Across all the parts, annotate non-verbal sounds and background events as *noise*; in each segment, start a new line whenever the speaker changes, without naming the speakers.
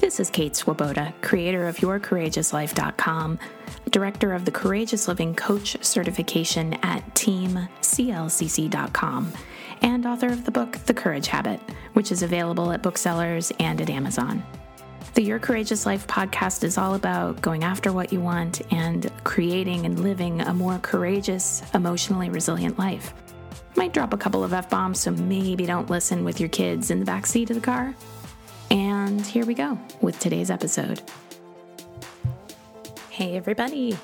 This is Kate Swoboda, creator of YourCourageousLife.com, director of the Courageous Living Coach certification at TeamCLCC.com, and author of the book The Courage Habit, which is available at booksellers and at Amazon. The Your Courageous Life podcast is all about going after what you want and creating and living a more courageous, emotionally resilient life. Might drop a couple of F bombs, so maybe don't listen with your kids in the back seat of the car. And here we go with today's episode. Hey, everybody.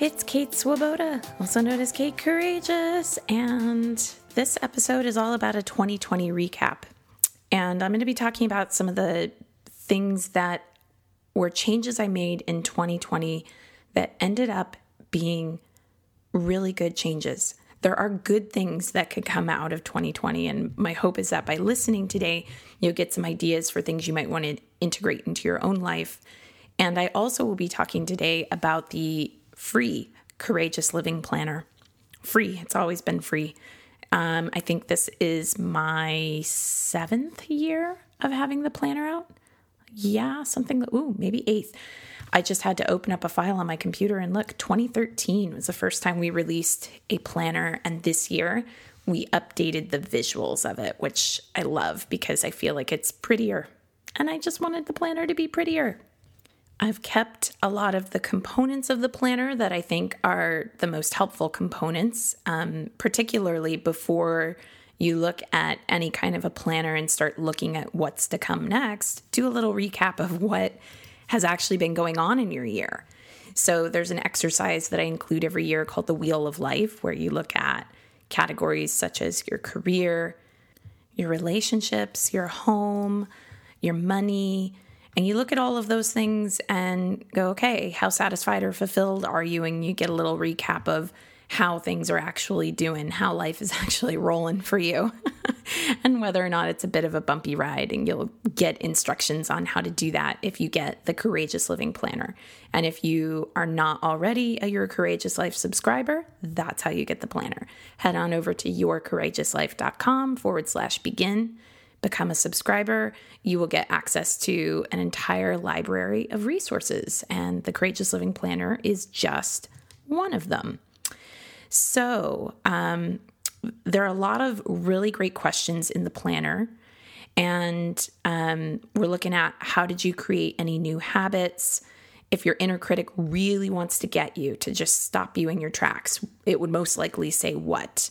It's Kate Swoboda, also known as Kate Courageous, and this episode is all about a 2020 recap. And I'm going to be talking about some of the things that were changes I made in 2020 that ended up being really good changes there are good things that could come out of 2020. And my hope is that by listening today, you'll get some ideas for things you might want to integrate into your own life. And I also will be talking today about the free Courageous Living Planner. Free, it's always been free. Um, I think this is my seventh year of having the planner out. Yeah, something, ooh, maybe eighth. I just had to open up a file on my computer and look. 2013 was the first time we released a planner, and this year we updated the visuals of it, which I love because I feel like it's prettier. And I just wanted the planner to be prettier. I've kept a lot of the components of the planner that I think are the most helpful components, um, particularly before you look at any kind of a planner and start looking at what's to come next. Do a little recap of what has actually been going on in your year. So there's an exercise that I include every year called the Wheel of Life, where you look at categories such as your career, your relationships, your home, your money, and you look at all of those things and go, okay, how satisfied or fulfilled are you? And you get a little recap of how things are actually doing, how life is *laughs* actually rolling for you, *laughs* and whether or not it's a bit of a bumpy ride. And you'll get instructions on how to do that if you get the Courageous Living Planner. And if you are not already a Your Courageous Life subscriber, that's how you get the planner. Head on over to yourcourageouslife.com forward slash begin. Become a subscriber. You will get access to an entire library of resources, and the Courageous Living Planner is just one of them. So, um, there are a lot of really great questions in the planner. And um, we're looking at how did you create any new habits? If your inner critic really wants to get you to just stop you in your tracks, it would most likely say what?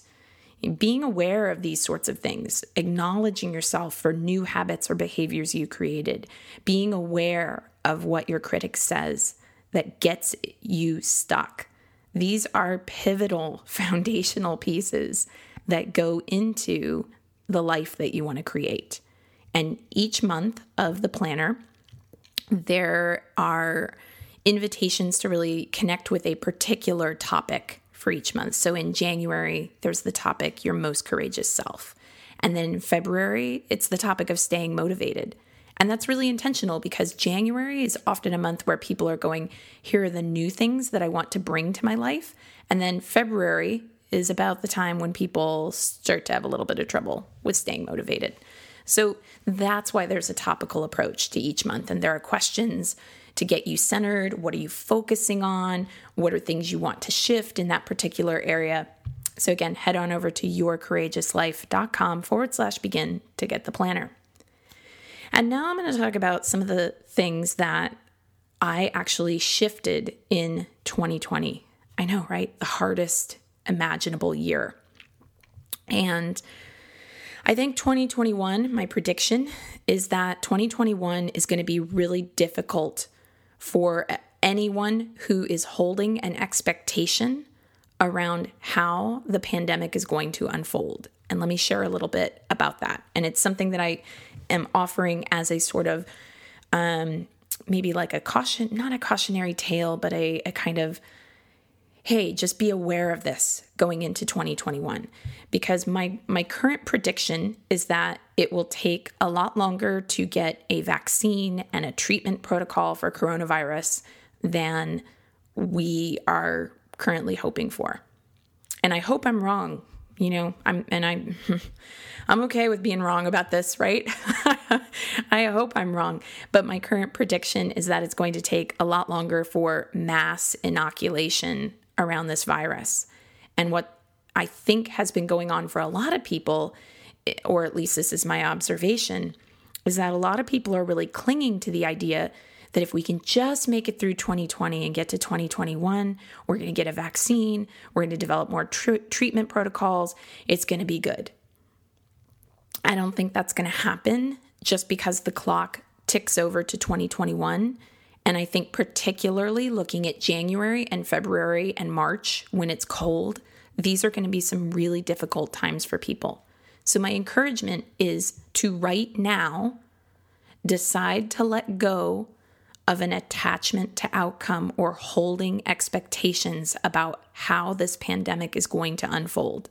Being aware of these sorts of things, acknowledging yourself for new habits or behaviors you created, being aware of what your critic says that gets you stuck these are pivotal *laughs* foundational pieces that go into the life that you want to create. And each month of the planner, there are invitations to really connect with a particular topic for each month. So in January, there's the topic, your most courageous self. And then February, it's the topic of staying motivated. And that's really intentional because January is often a month where people are going, here are the new things that I want to bring to my life. And then February is about the time when people start to have a little bit of trouble with staying motivated. So that's why there's a topical approach to each month. And there are questions to get you centered. What are you focusing on? What are things you want to shift in that particular area? So, again, head on over to yourcourageouslife.com forward slash begin to get the planner. And now I'm going to talk about some of the things that I actually shifted in 2020. I know, right? The hardest imaginable year. And I think 2021, my prediction is that 2021 is going to be really difficult for anyone who is holding an expectation around how the pandemic is going to unfold. And let me share a little bit about that. And it's something that I am offering as a sort of um, maybe like a caution, not a cautionary tale, but a, a kind of hey, just be aware of this going into 2021 because my my current prediction is that it will take a lot longer to get a vaccine and a treatment protocol for coronavirus than we are currently hoping for. And I hope I'm wrong you know, I'm and I'm *laughs* I'm okay with being wrong about this, right? *laughs* I hope I'm wrong, but my current prediction is that it's going to take a lot longer for mass inoculation around this virus. And what I think has been going on for a lot of people, or at least this is my observation, is that a lot of people are really clinging to the idea that if we can just make it through 2020 and get to 2021, we're going to get a vaccine, we're going to develop more tr- treatment protocols, it's going to be good. I don't think that's going to happen just because the clock ticks over to 2021. And I think, particularly looking at January and February and March when it's cold, these are going to be some really difficult times for people. So, my encouragement is to right now decide to let go of an attachment to outcome or holding expectations about how this pandemic is going to unfold.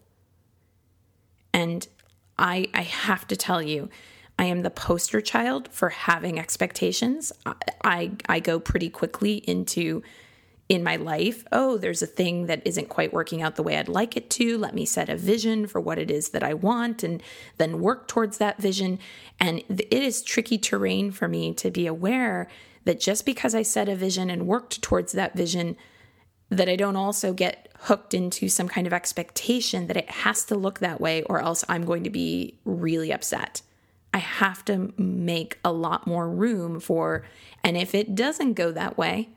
And I, I have to tell you, I am the poster child for having expectations. I, I go pretty quickly into in my life, oh, there's a thing that isn't quite working out the way I'd like it to. Let me set a vision for what it is that I want and then work towards that vision. And it is tricky terrain for me to be aware that just because I set a vision and worked towards that vision, that I don't also get hooked into some kind of expectation that it has to look that way or else I'm going to be really upset. I have to make a lot more room for, and if it doesn't go that way,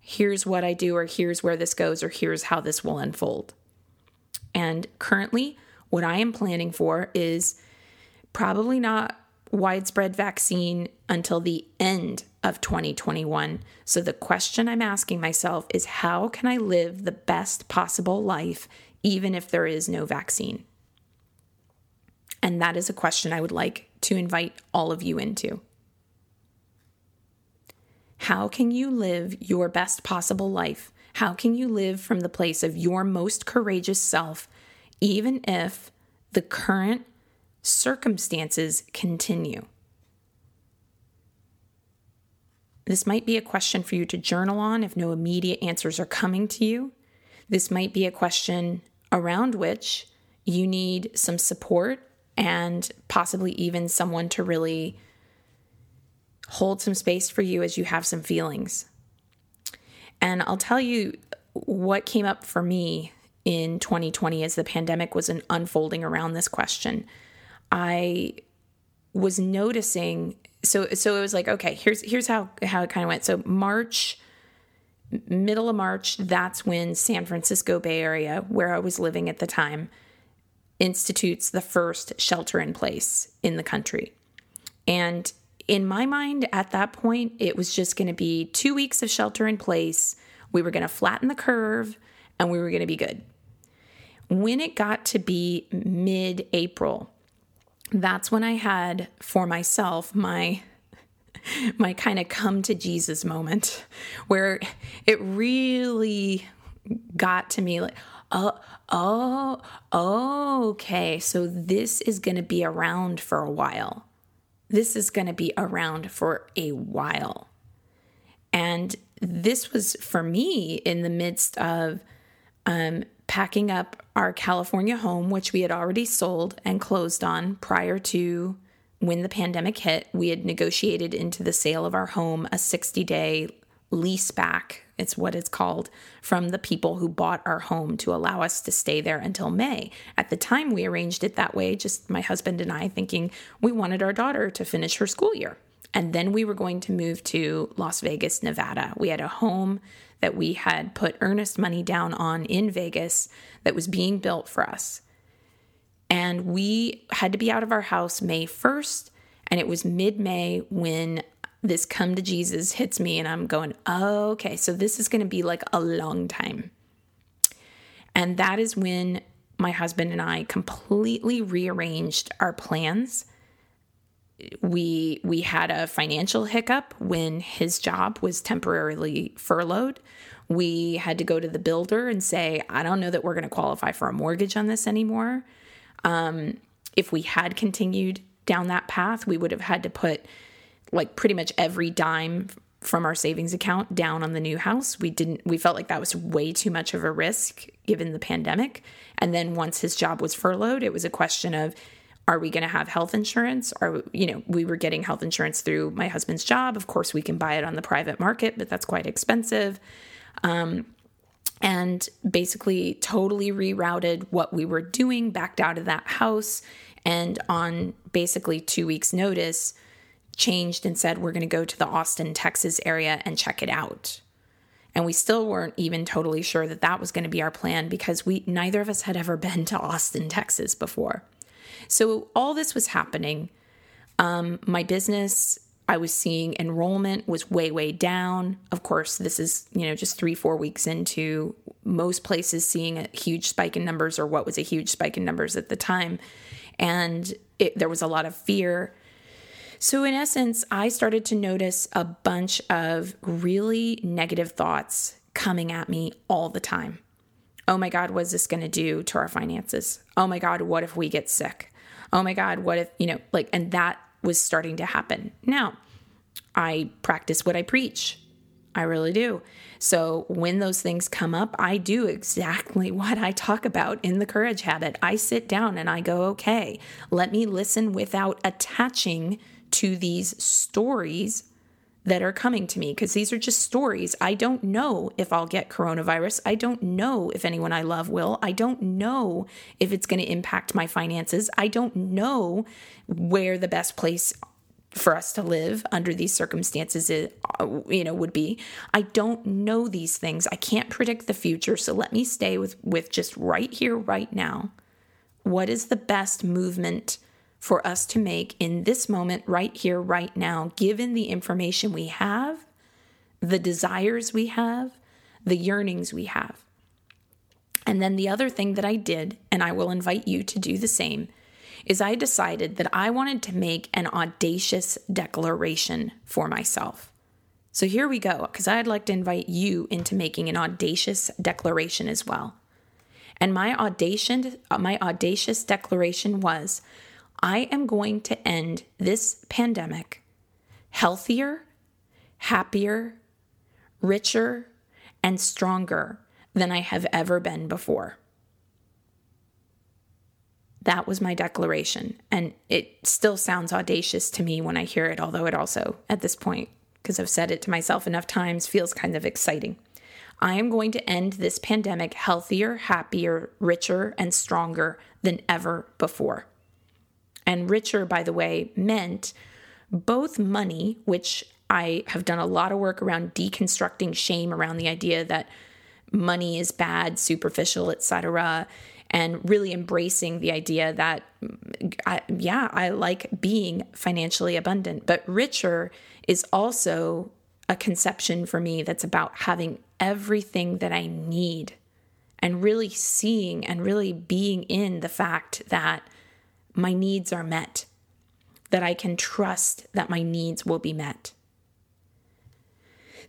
here's what I do, or here's where this goes, or here's how this will unfold. And currently, what I am planning for is probably not widespread vaccine until the end of 2021. So the question I'm asking myself is how can I live the best possible life even if there is no vaccine? And that is a question I would like to invite all of you into. How can you live your best possible life? How can you live from the place of your most courageous self, even if the current circumstances continue? This might be a question for you to journal on if no immediate answers are coming to you. This might be a question around which you need some support and possibly even someone to really hold some space for you as you have some feelings. And I'll tell you what came up for me in 2020 as the pandemic was unfolding around this question. I was noticing so so it was like okay here's here's how how it kind of went. So march middle of march that's when san francisco bay area where i was living at the time institutes the first shelter in place in the country. And in my mind at that point it was just going to be two weeks of shelter in place. We were going to flatten the curve and we were going to be good. When it got to be mid april that's when I had for myself my *laughs* my kind of come to Jesus moment where it really got to me like oh oh okay so this is going to be around for a while. This is going to be around for a while. And this was for me in the midst of um, packing up our California home, which we had already sold and closed on prior to when the pandemic hit. We had negotiated into the sale of our home a 60 day lease back, it's what it's called, from the people who bought our home to allow us to stay there until May. At the time, we arranged it that way, just my husband and I thinking we wanted our daughter to finish her school year. And then we were going to move to Las Vegas, Nevada. We had a home that we had put earnest money down on in Vegas that was being built for us. And we had to be out of our house May 1st. And it was mid May when this come to Jesus hits me. And I'm going, oh, okay, so this is going to be like a long time. And that is when my husband and I completely rearranged our plans we we had a financial hiccup when his job was temporarily furloughed. We had to go to the builder and say, I don't know that we're going to qualify for a mortgage on this anymore. Um, if we had continued down that path, we would have had to put like pretty much every dime from our savings account down on the new house. We didn't we felt like that was way too much of a risk given the pandemic. And then once his job was furloughed, it was a question of are we going to have health insurance? Are you know, we were getting health insurance through my husband's job. Of course, we can buy it on the private market, but that's quite expensive. Um, and basically totally rerouted what we were doing, backed out of that house, and on basically two weeks' notice, changed and said, We're going to go to the Austin, Texas area and check it out. And we still weren't even totally sure that that was going to be our plan because we neither of us had ever been to Austin, Texas before. So all this was happening. Um, my business, I was seeing enrollment was way, way down. Of course, this is, you know, just three, four weeks into most places seeing a huge spike in numbers or what was a huge spike in numbers at the time. And it, there was a lot of fear. So, in essence, I started to notice a bunch of really negative thoughts coming at me all the time. Oh my God, what is this going to do to our finances? Oh my God, what if we get sick? Oh my God, what if, you know, like, and that was starting to happen. Now, I practice what I preach. I really do. So when those things come up, I do exactly *laughs* what I talk about in the courage habit. I sit down and I go, okay, let me listen without attaching to these stories that are coming to me because these are just stories. I don't know if I'll get coronavirus. I don't know if anyone I love will. I don't know if it's going to impact my finances. I don't know where the best place for us to live under these circumstances is, uh, you know would be i don't know these things i can't predict the future so let me stay with with just right here right now what is the best movement for us to make in this moment, right here, right now, given the information we have, the desires we have, the yearnings we have. And then the other thing that I did, and I will invite you to do the same, is I decided that I wanted to make an audacious declaration for myself. So here we go, because I'd like to invite you into making an audacious declaration as well. And my audacious, my audacious declaration was I am going to end this pandemic healthier, happier, richer, and stronger than I have ever been before. That was my declaration. And it still sounds audacious to me when I hear it, although it also, at this point, because I've said it to myself enough times, feels kind of exciting. I am going to end this pandemic healthier, happier, richer, and stronger than ever before. And richer, by the way, meant both money, which I have done a lot of work around deconstructing shame around the idea that money is bad, superficial, etc., and really embracing the idea that, I, yeah, I like being financially abundant, but richer is also a conception for me that's about having everything that I need and really seeing and really being in the fact that my needs are met, that I can trust that my needs will be met.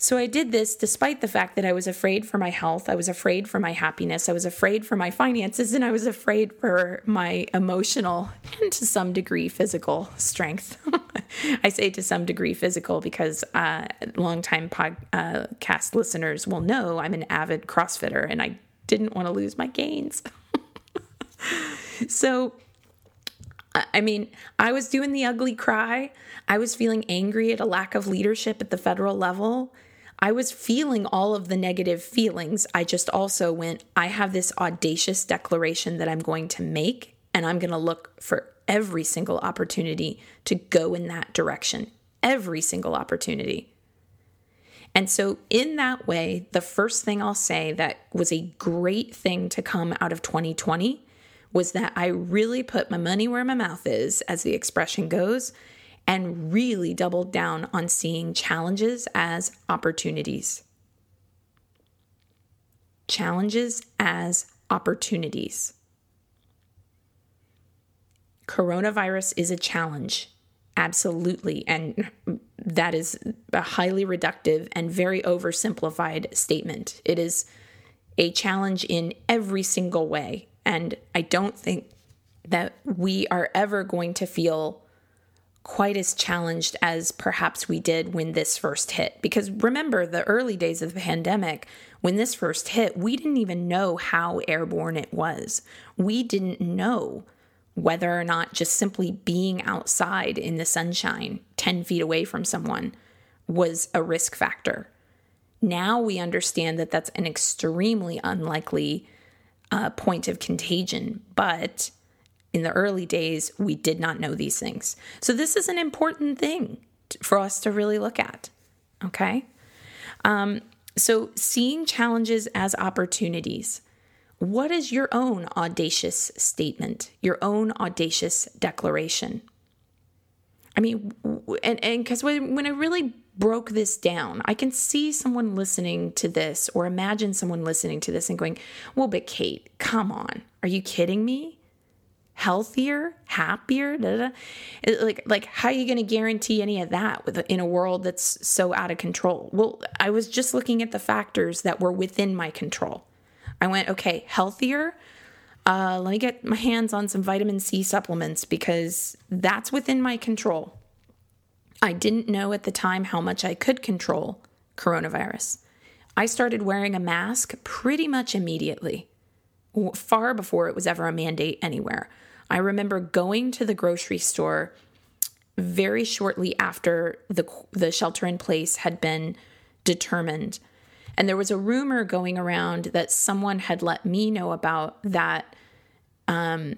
So I did this despite the fact that I was afraid for my health, I was afraid for my happiness, I was afraid for my finances, and I was afraid for my emotional and to some degree physical strength. *laughs* I say to some degree physical because uh, longtime podcast listeners will know I'm an avid CrossFitter and I didn't want to lose my gains. *laughs* so I mean, I was doing the ugly cry. I was feeling angry at a lack of leadership at the federal level. I was feeling all of the negative feelings. I just also went, I have this audacious declaration that I'm going to make, and I'm going to look for every single opportunity to go in that direction. Every single opportunity. And so, in that way, the first thing I'll say that was a great thing to come out of 2020 was that I really put my money where my mouth is, as the expression goes, and really doubled down on seeing challenges as opportunities. Challenges as opportunities. Coronavirus is a challenge, absolutely. And that is a highly reductive and very oversimplified statement. It is a challenge in every single way. And I don't think that we are ever going to feel quite as challenged as perhaps we did when this first hit. Because remember, the early days of the pandemic, when this first hit, we didn't even know how airborne it was. We didn't know whether or not just simply being outside in the sunshine 10 feet away from someone was a risk factor. Now we understand that that's an extremely unlikely uh, point of contagion, but in the early days, we did not know these things. So, this is an important thing for us to really look at. Okay. Um, so, seeing challenges as opportunities. What is your own audacious statement, your own audacious declaration? I mean, and and because when, when I really broke this down, I can see someone listening to this or imagine someone listening to this and going, well, but Kate, come on. Are you kidding me? healthier, happier, da, da. like like how are you going to guarantee any of that with in a world that's so out of control? Well, I was just looking at the factors that were within my control. I went, okay, healthier. Uh, let me get my hands on some vitamin C supplements because that's within my control. I didn't know at the time how much I could control coronavirus. I started wearing a mask pretty much immediately, far before it was ever a mandate anywhere. I remember going to the grocery store very shortly after the the shelter in place had been determined. And there was a rumor going around that someone had let me know about that um,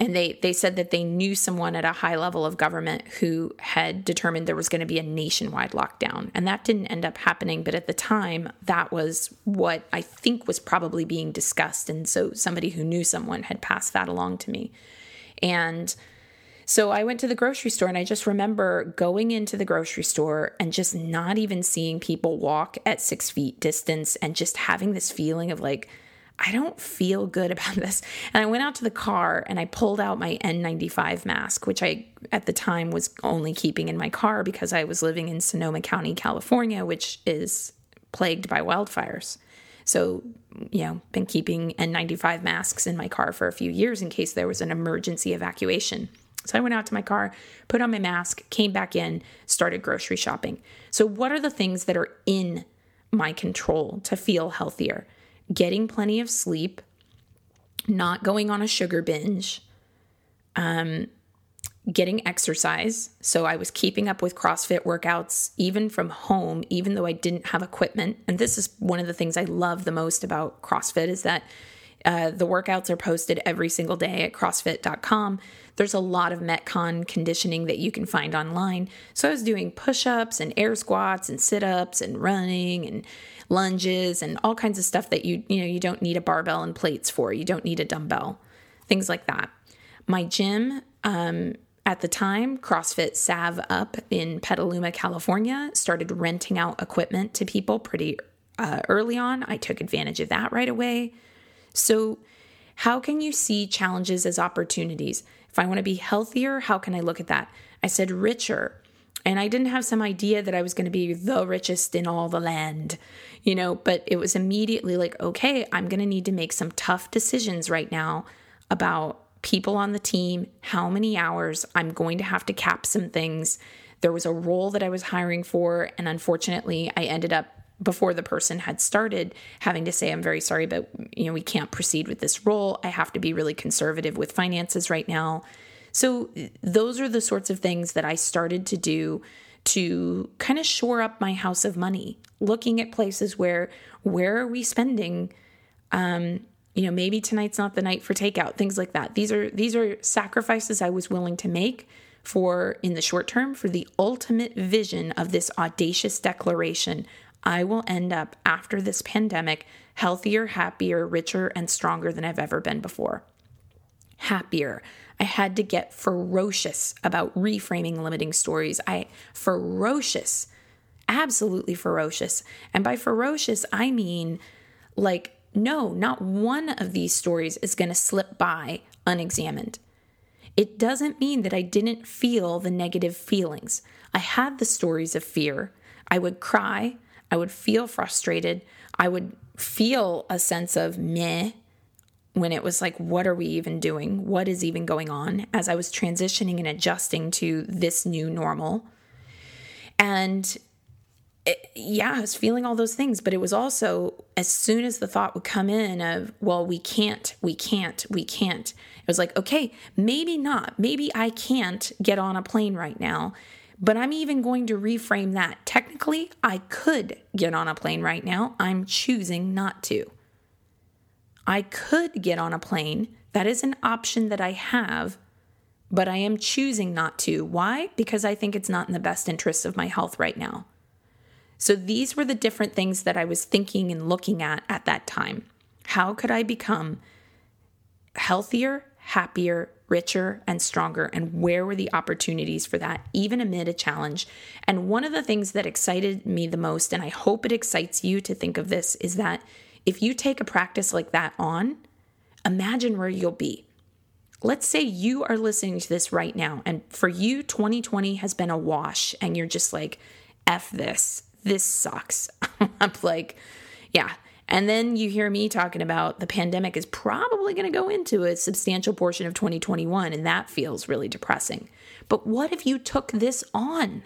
and they they said that they knew someone at a high level of government who had determined there was going to be a nationwide lockdown. And that didn't end up happening but at the time that was what i think was probably being discussed. And so somebody who knew someone had passed that along to me. And so I went to the grocery store and I just remember going into the grocery store and just not even seeing people walk at six feet distance and just having this feeling of like, I don't feel good about *laughs* this. And I went out to the car and I pulled out my N95 mask, which I at the time was only keeping in my car because I was living in Sonoma County, California, which is plagued by wildfires. So, you know, been keeping N95 masks in my car for a few years in case there was an emergency evacuation. So I went out to my car, put on my mask, came back in, started grocery shopping. So, what are the things that are in my control to feel healthier? Getting plenty of sleep, not going on a sugar binge, um, getting exercise. So I was keeping up with CrossFit workouts even from home, even though I didn't have equipment. And this is one of the things I love the most about CrossFit is that uh, the workouts are posted every single day at CrossFit.com. There's a lot of Metcon conditioning that you can find online. So I was doing push ups and air squats and sit ups and running and lunges and all kinds of stuff that you you know you don't need a barbell and plates for. You don't need a dumbbell, things like that. My gym um, at the time, CrossFit Sav Up in Petaluma, California, started renting out equipment to people pretty uh, early on. I took advantage of that right away. So, how can you see challenges as opportunities? If I want to be healthier, how can I look at that? I said richer. And I didn't have some idea that I was going to be the richest in all the land, you know, but it was immediately like, okay, I'm going to need to make some tough decisions right now about people on the team, how many hours. I'm going to have to cap some things. There was a role that I was hiring for, and unfortunately, I ended up before the person had started having to say i'm very sorry but you know we can't proceed with this role i have to be really conservative with finances right now so those are the sorts of things that i started to do to kind of shore up my house of money looking at places where where are we spending um, you know maybe tonight's not the night for takeout things like that. These are these are sacrifices i was willing to make for in the short term for the ultimate vision of this audacious declaration. I will end up after this pandemic healthier happier richer and stronger than i've ever been before. Happier i had to get ferocious about reframing limiting stories i ferocious absolutely ferocious and by ferocious i mean like no, not one of these stories is going to slip by unexamined. It doesn't mean that I didn't feel the negative feelings. I had the stories of fear. I would cry. I would feel frustrated. I would feel a sense of meh when it was like, what are we even doing? What is even going on? As I was transitioning and adjusting to this new normal. And it, yeah, I was feeling all those things, but it was also as soon as the thought would come in of, well, we can't, we can't, we can't, it was like, okay, maybe not. Maybe I can't get on a plane right now, but I'm even going to reframe that. Technically, I could get on a plane right now. I'm choosing not to. I could get on a plane. That is an option that I have, but I am choosing not to. Why? Because I think it's not in the best interest of my health right now. So these were the different things that I was thinking and looking at at that time. How could I become healthier, happier, richer, and stronger? And where were the opportunities for that, even amid a challenge? And one of the things that excited me the most, and I hope it excites you to think of this, is that if you take a practice like that on, imagine where you'll be. Let's say you are listening to this right now, and for you, 2020 has been a wash, and you're just like, F this this sucks. *laughs* I'm like, yeah. And then you hear me talking about the pandemic is probably going to go into a substantial portion of 2021, and that feels really depressing. But what if you took this on?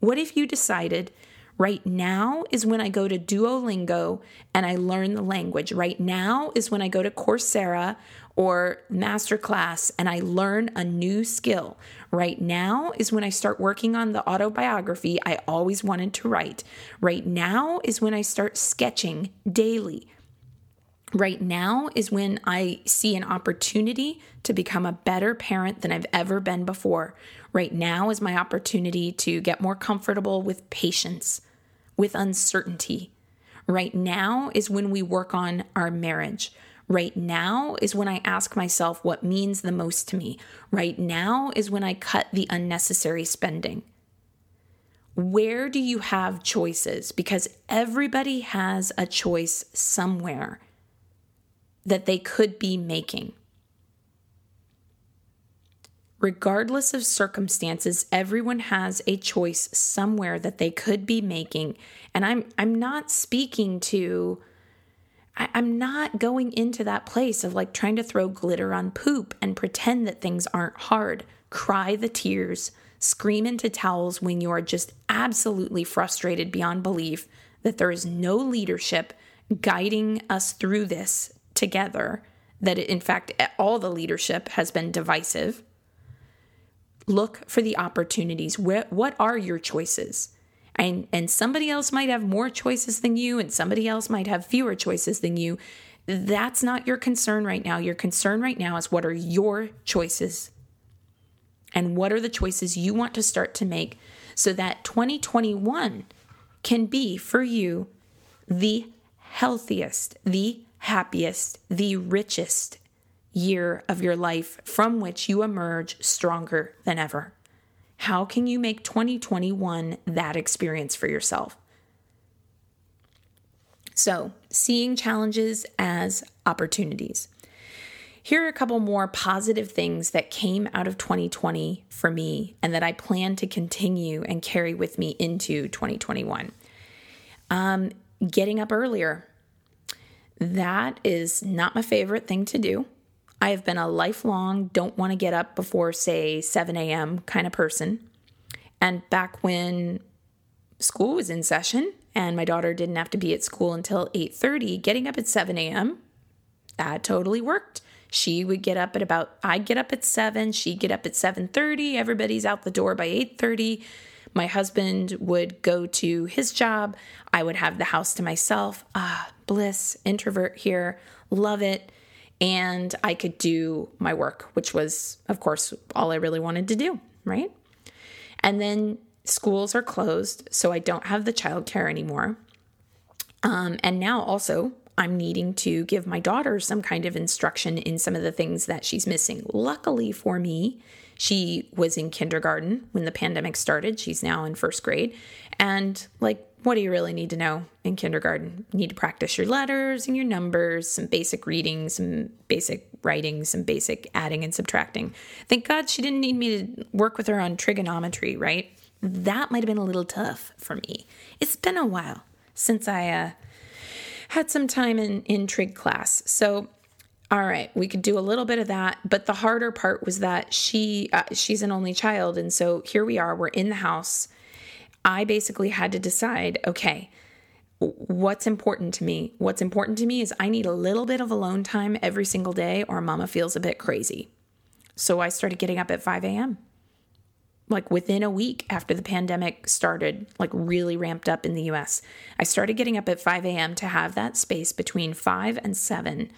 What if you decided right now is when I go to Duolingo and I learn the language? Right now is when I go to Coursera or masterclass and I learn a new skill. Right now is when I start working on the autobiography I always wanted to write. Right now is when I start sketching daily. Right now is when I see an opportunity to become a better parent than I've ever been before. Right now is my opportunity to get more comfortable with patience, with uncertainty. Right now is when we work on our marriage. Right now is when I ask myself what means the most to me. Right now is when I cut the unnecessary spending. Where do you have choices? Because everybody has a choice somewhere that they could be making. Regardless of circumstances, everyone has a choice somewhere that they could be making. And I'm I'm not speaking to I, am not going into that place of like trying to throw glitter on poop and pretend that things aren't hard. Cry the tears, scream into towels when you are just absolutely frustrated beyond belief that there is no leadership guiding us through this together, that it, in fact, all the leadership has been divisive. Look for the opportunities. what are your choices? and and somebody else might have more choices than you and somebody else might have fewer choices than you that's not your concern right now your concern right now is what are your choices and what are the choices you want to start to make so that 2021 can be for you the healthiest the happiest the richest year of your life from which you emerge stronger than ever how can you make 2021 that experience for yourself? So, seeing challenges as opportunities. Here are a couple more positive things that came out of 2020 for me and that I plan to continue and carry with me into 2021. Um, getting up earlier. That is not my favorite thing to do. I have been a lifelong don't want to get up before, say, 7 a.m. kind of person. And back when school was in session and my daughter didn't have to be at school until 8:30, getting up at 7 a.m. that totally worked. She would get up at about I'd get up at 7, she'd get up at 7:30, everybody's out the door by 8:30. My husband would go to his job. I would have the house to myself. Ah, bliss, introvert here. Love it and I could do my work, which was, of course, all I really wanted to do, right? And then schools are closed, so I don't have the childcare anymore. Um, and now also, I'm needing to give my daughter some kind of instruction in some of the things that she's missing. Luckily for me, she was in kindergarten when the pandemic started. She's now in first grade. And like what do you really need to know in kindergarten? You need to practice your letters and your numbers, some basic reading, some basic writing, some basic adding and subtracting. Thank God she didn't need me to work with her on trigonometry, right? That might have been a little tough for me. It's been a while since I uh, had some time in, in trig class. So all right, we could do a little bit of that, but the harder part was that she uh, she's an only child and so here we are, we're in the house. I basically had to decide, okay, what's important to me? What's important to me is I need a little bit of alone time every single day or mama feels a bit crazy. So I started getting up at 5 a.m. Like within a week after the pandemic started, like really ramped up in the US, I started getting up at 5 a.m. to have that space between 5 and 7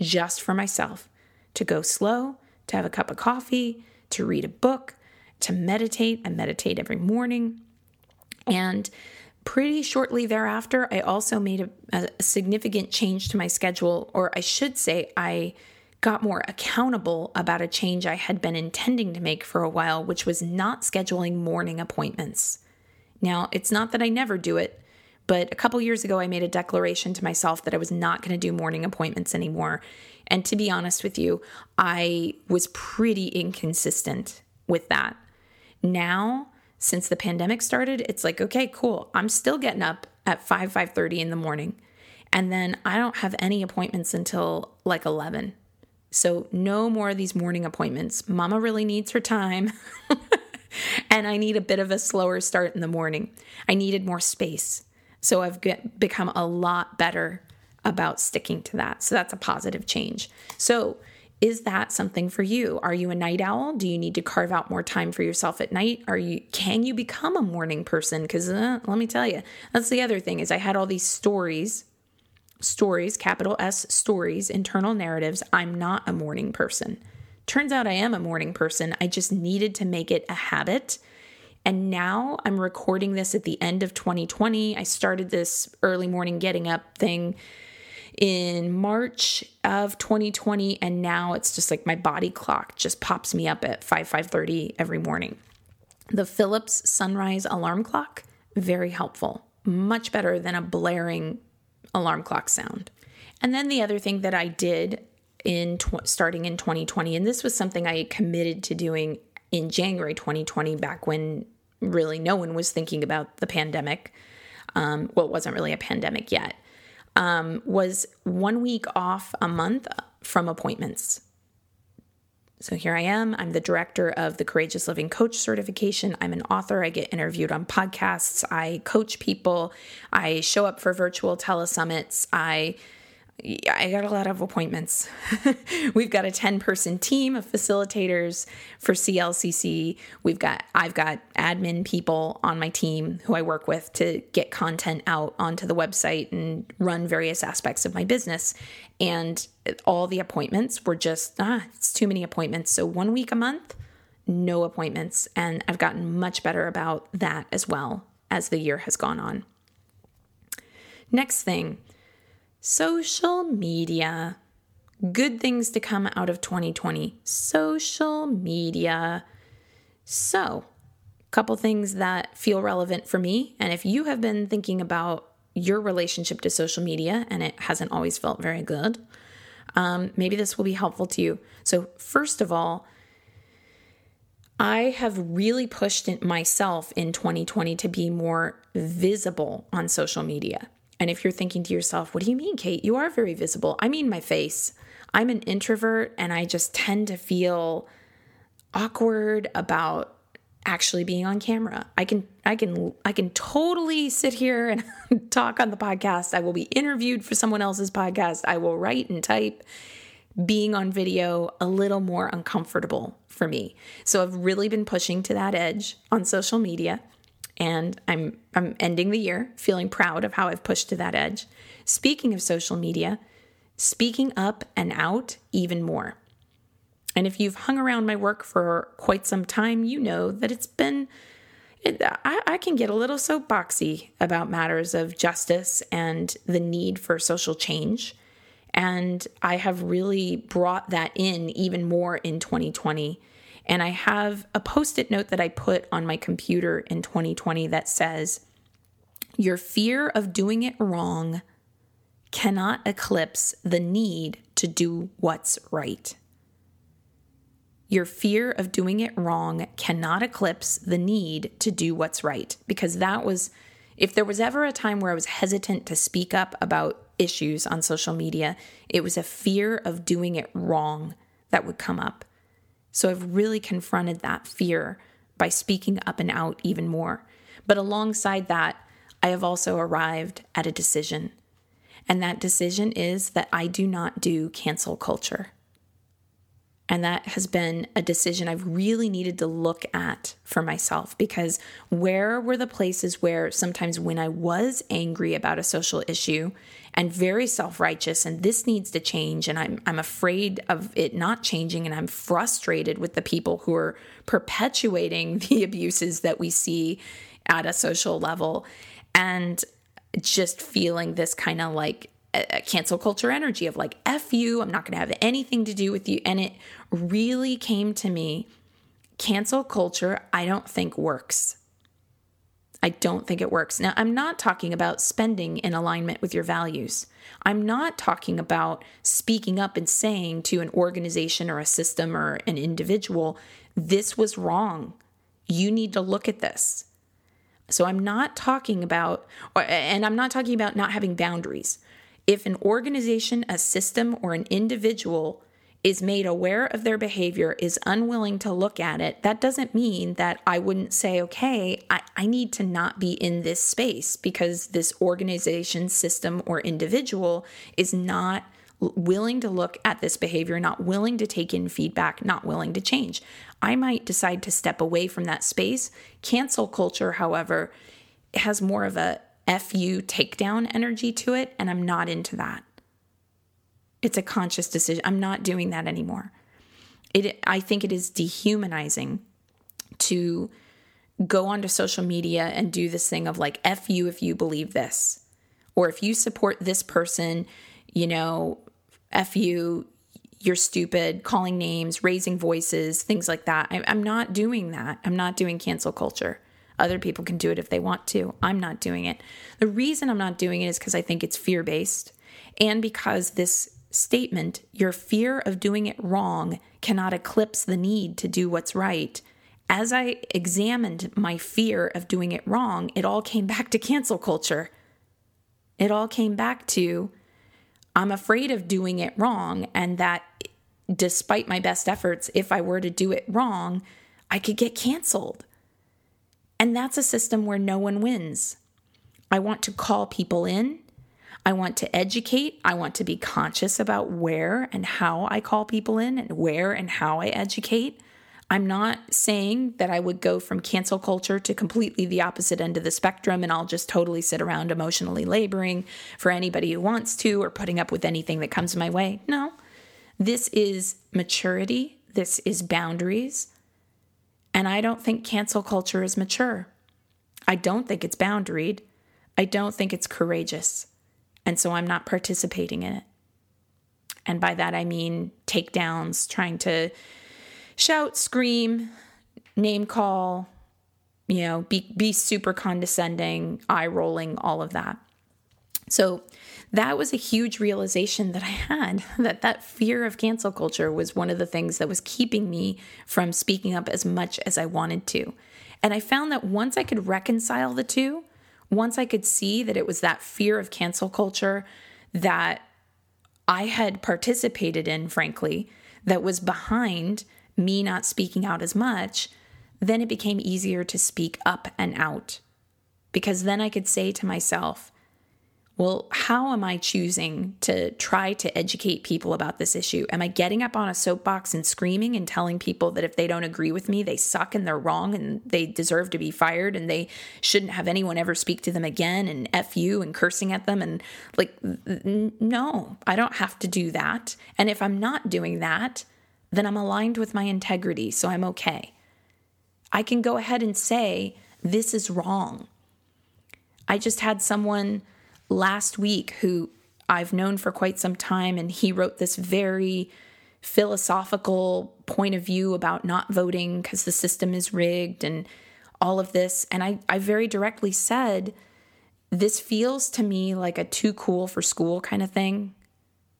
just for myself to go slow, to have a cup of coffee, to read a book, to meditate. I meditate every morning. And pretty shortly thereafter, I also made a, a, significant change to my schedule, or I should say, I got more accountable about a change I had been intending to make for a while, which was not scheduling morning appointments. Now, it's not that I never do it, but a couple years ago, I made a declaration to myself that I was not going to do morning appointments anymore. And to be honest with you, I was pretty inconsistent with that. Now, since the pandemic started, it's like, okay, cool. I'm still getting up at 5 5:30 in the morning. And then I don't have any appointments until like 11. So no more of these morning appointments. Mama really needs her time. *laughs* and I need a bit of a slower start in the morning. I needed more space. So I've get, become a lot better about sticking to that. So that's a positive change. So is that something for you? Are you a night owl? Do you need to carve out more time for yourself at night? Are you can you become a morning person? Cuz uh, let me tell you. That's the other thing is I had all these stories stories, capital S stories, internal narratives. I'm not a morning person. Turns out I am a morning person. I just needed to make it a habit and now I'm recording this at the end of 2020. I started this early morning getting up thing in March of 2020 and now it's just like my body clock just pops me up at 5 5:30 every morning. The Philips sunrise alarm clock very helpful. Much better than a blaring alarm clock sound. And then the other thing that I did in tw- starting in 2020 and this was something I committed to doing in January 2020 back when really no one was thinking about the pandemic. Um, well, it wasn't really a pandemic yet. Um, was one week off a month from appointments. So here I am. I'm the director of the Courageous Living Coach certification. I'm an author. I get interviewed on podcasts. I coach people. I show up for virtual telesummits. I I got a lot of appointments. *laughs* We've got a 10 person team of facilitators for CLCC. We've got, I've got admin people on my team who I work with to get content out onto the website and run various aspects of my business. And all the appointments were just, ah, it's too many appointments. So one week a month, no appointments. And I've gotten much better about that as well as the year has gone on. Next thing, Social media. Good things to come out of 2020. Social media. So, a couple things that feel relevant for me. And if you have been thinking about your relationship to social media and it hasn't always felt very good, um, maybe this will be helpful to you. So, first of all, I have really pushed myself in 2020 to be more visible on social media. And if you're thinking to yourself, what do you mean, Kate? You are very visible. I mean, my face. I'm an introvert and I just tend to feel awkward about actually being on camera. I can I can I can totally sit here and *laughs* talk on the podcast. I will be interviewed for someone else's podcast. I will write and type. Being on video a little more uncomfortable for me. So I've really been pushing to that edge on social media and I'm I'm ending the year feeling proud of how I've pushed to that edge. Speaking of social media, speaking up and out even more. And if you've hung around my work for quite some time, you know that it's been it, I, I can get a little soapboxy about matters of justice and the need for social change. And I have really brought that in even more in 2020 and I have a post it note that I put on my computer in 2020 that says, Your fear of doing it wrong cannot eclipse the need to do what's right. Your fear of doing it wrong cannot eclipse the need to do what's right. Because that was, if there was ever a time where I was hesitant to speak up about issues on social media, it was a fear of doing it wrong that would come up. So I've really confronted that fear by speaking up and out even more. But alongside that, I have also arrived at a decision. And that decision is that I do not do cancel culture. And that has been a decision I've really needed to look at for myself because where were the places where sometimes when I was angry about a social issue and very self righteous, and this needs to change, and I'm, I'm afraid of it not changing, and I'm frustrated with the people who are perpetuating *laughs* the abuses that we see at a social level, and just feeling this kind of like a cancel culture energy of like f you i'm not going to have anything to do with you and it really came to me cancel culture i don't think works i don't think it works. Now i'm not talking about spending in alignment with your values. I'm not talking about speaking up and saying to an organization or a system or an individual this was wrong. You need to look at this. So I'm not talking about, and I'm not talking about not having boundaries. If an organization, a system, or an individual is made aware of their behavior, is unwilling to look at it, that doesn't mean that I wouldn't say, okay, I, I need to not be in this space because this organization, system, or individual is not willing to look at this behavior, not willing to take in feedback, not willing to change. I might decide to step away from that space. Cancel culture, however, has more of a FU takedown energy to it, and I'm not into that. It's a conscious decision. I'm not doing that anymore. It, I think it is dehumanizing to go onto social media and do this thing of like, F you if you believe this. Or if you support this person, you know, F you, you're stupid, calling names, raising voices, things like that. I, I'm not doing that. I'm not doing cancel culture. Other people can do it if they want to. I'm not doing it. The reason I'm not doing it is because I think it's fear based and because this statement, your fear of doing it wrong, cannot eclipse the need to do what's right. As I examined my fear of doing it wrong, it all came back to cancel culture. It all came back to I'm afraid of doing it wrong, and that despite my best efforts, if I were to do it wrong, I could get canceled. And that's a system where no one wins. I want to call people in. I want to educate. I want to be conscious about where and how I call people in and where and how I educate. I'm not saying that I would go from cancel culture to completely the opposite end of the spectrum and I'll just totally sit around emotionally laboring for anybody who wants to or putting up with anything that comes my way. No. This is maturity, this is boundaries, and I don't think cancel culture is mature. I don't think it's boundaried. I don't think it's courageous. And so I'm not participating in it. And by that I mean takedowns, trying to shout, scream, name call, you know, be be super condescending, eye rolling, all of that. So that was a huge realization that I had *laughs* that that fear of cancel culture was one of the things that was keeping me from speaking up as much as I wanted to. And I found that once I could reconcile the two, once I could see that it was that fear of cancel culture that I had participated in, frankly, that was behind me not speaking out as much, then it became easier to speak up and out. Because then I could say to myself, well, how am I choosing to try to educate people about this issue? Am I getting up on a soapbox and screaming and telling people that if they don't agree with me, they suck and they're wrong and they deserve to be fired and they shouldn't have anyone ever speak to them again and F you and cursing at them? And like, no, I don't have to do that. And if I'm not doing that, then I'm aligned with my integrity, so I'm okay. I can go ahead and say, this is wrong. I just had someone last week who I've known for quite some time, and he wrote this very philosophical point of view about not voting because the system is rigged and all of this. And I, I very directly said, This feels to me like a too cool for school kind of thing.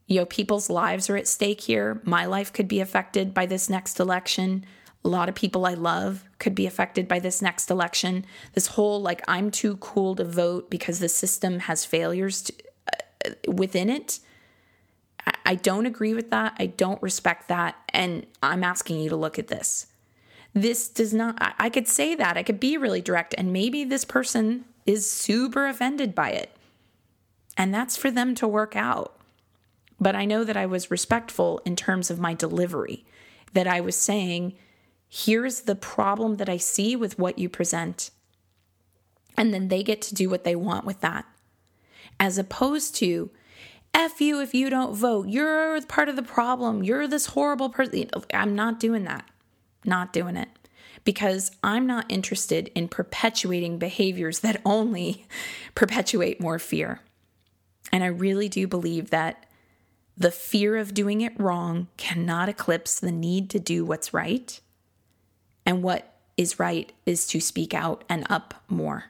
You know, people's lives are at stake here. My life could be affected by this next election a lot of people I love could be affected by this next election. This whole like I'm too cool to vote because the system has failures to, uh, within it. I don't agree with that. I don't respect that. And I'm asking you to look at this. This does not, I could say that. I could be really direct, and maybe this person is super offended by it. And that's for them to work out. But I know that I was respectful in terms of my delivery, that I was saying, here's the problem that I see with what you present. And then they get to do what they want with that. As opposed to, F you if you don't vote. You're part of the problem. You're this horrible person. I'm not doing that. Not doing it. Because I'm not interested in perpetuating behaviors that only *laughs* perpetuate more fear. And I really do believe that the fear of doing it wrong cannot eclipse the need to do what's right. And what is right is to speak out and up more.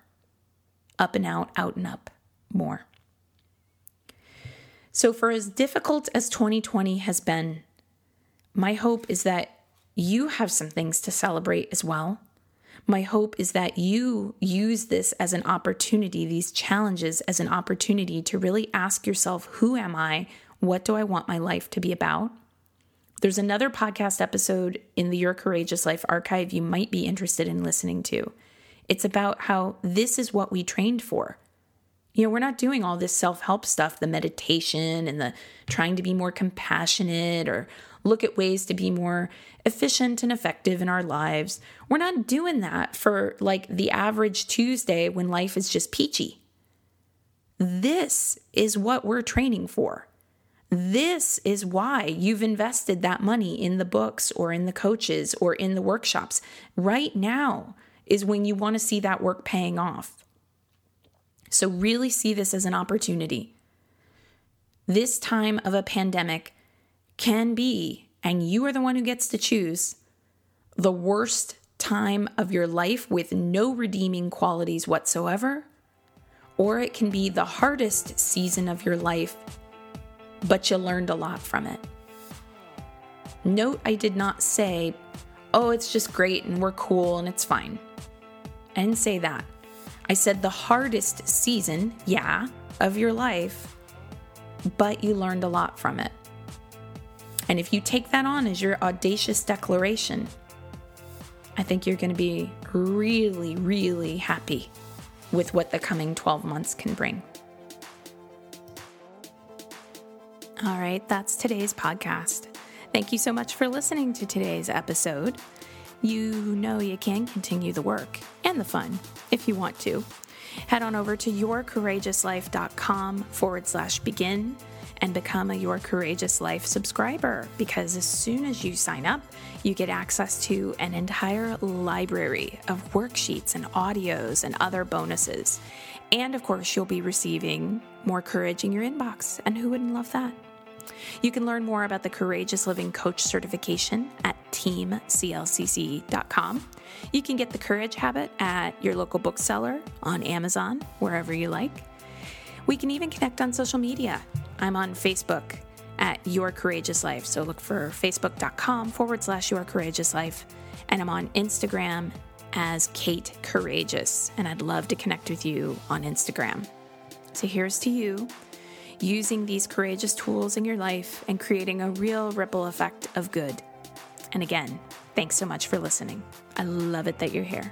Up and out, out and up more. So, for as difficult as 2020 has been, my hope is that you have some things to celebrate as well. My hope is that you use this as an opportunity, these challenges as an opportunity to really ask yourself who am I? What do I want my life to be about? There's another podcast episode in the Your Courageous Life archive you might be interested in listening to. It's about how this is what we trained for. You know, we're not doing all this self help stuff, the meditation and the trying to be more compassionate or look at ways to be more efficient and effective in our lives. We're not doing that for like the average Tuesday when life is just peachy. This is what we're training for. This is why you've invested that money in the books or in the coaches or in the workshops. Right now is when you want to see that work paying off. So, really see this as an opportunity. This time of a pandemic can be, and you are the one who gets to choose, the worst time of your life with no redeeming qualities whatsoever, or it can be the hardest season of your life, but you learned a lot from it. Note I did not say, oh, it's just great and we're cool and it's fine. I didn't say that. I said the hardest season, yeah, of your life, but you learned a lot from it. And if you take that on as your audacious declaration, I think you're going to be really, really happy with what the coming 12 months can bring. All right, that's today's podcast. Thank you so much for listening to today's episode you know you can continue the work and the fun if you want to. Head on over to yourcourageouslife.com forward slash begin and become a Your Courageous Life subscriber because as soon as you sign up, you get access to an entire library of worksheets and audios and other bonuses. And of course, you'll be receiving more courage in your inbox. And who wouldn't love that? You can learn more about the Courageous Living Coach certification at teamclcc.com. You can get the Courage Habit at your local bookseller, on Amazon, wherever you like. We can even connect on social media. I'm on Facebook at Your Courageous Life. So look for facebook.com forward slash Your Courageous Life. And I'm on Instagram as Kate Courageous. And I'd love to connect with you on Instagram. So here's to you using these courageous tools in your life and creating a real ripple effect of good. And again, thanks so much for listening. I love it that you're here.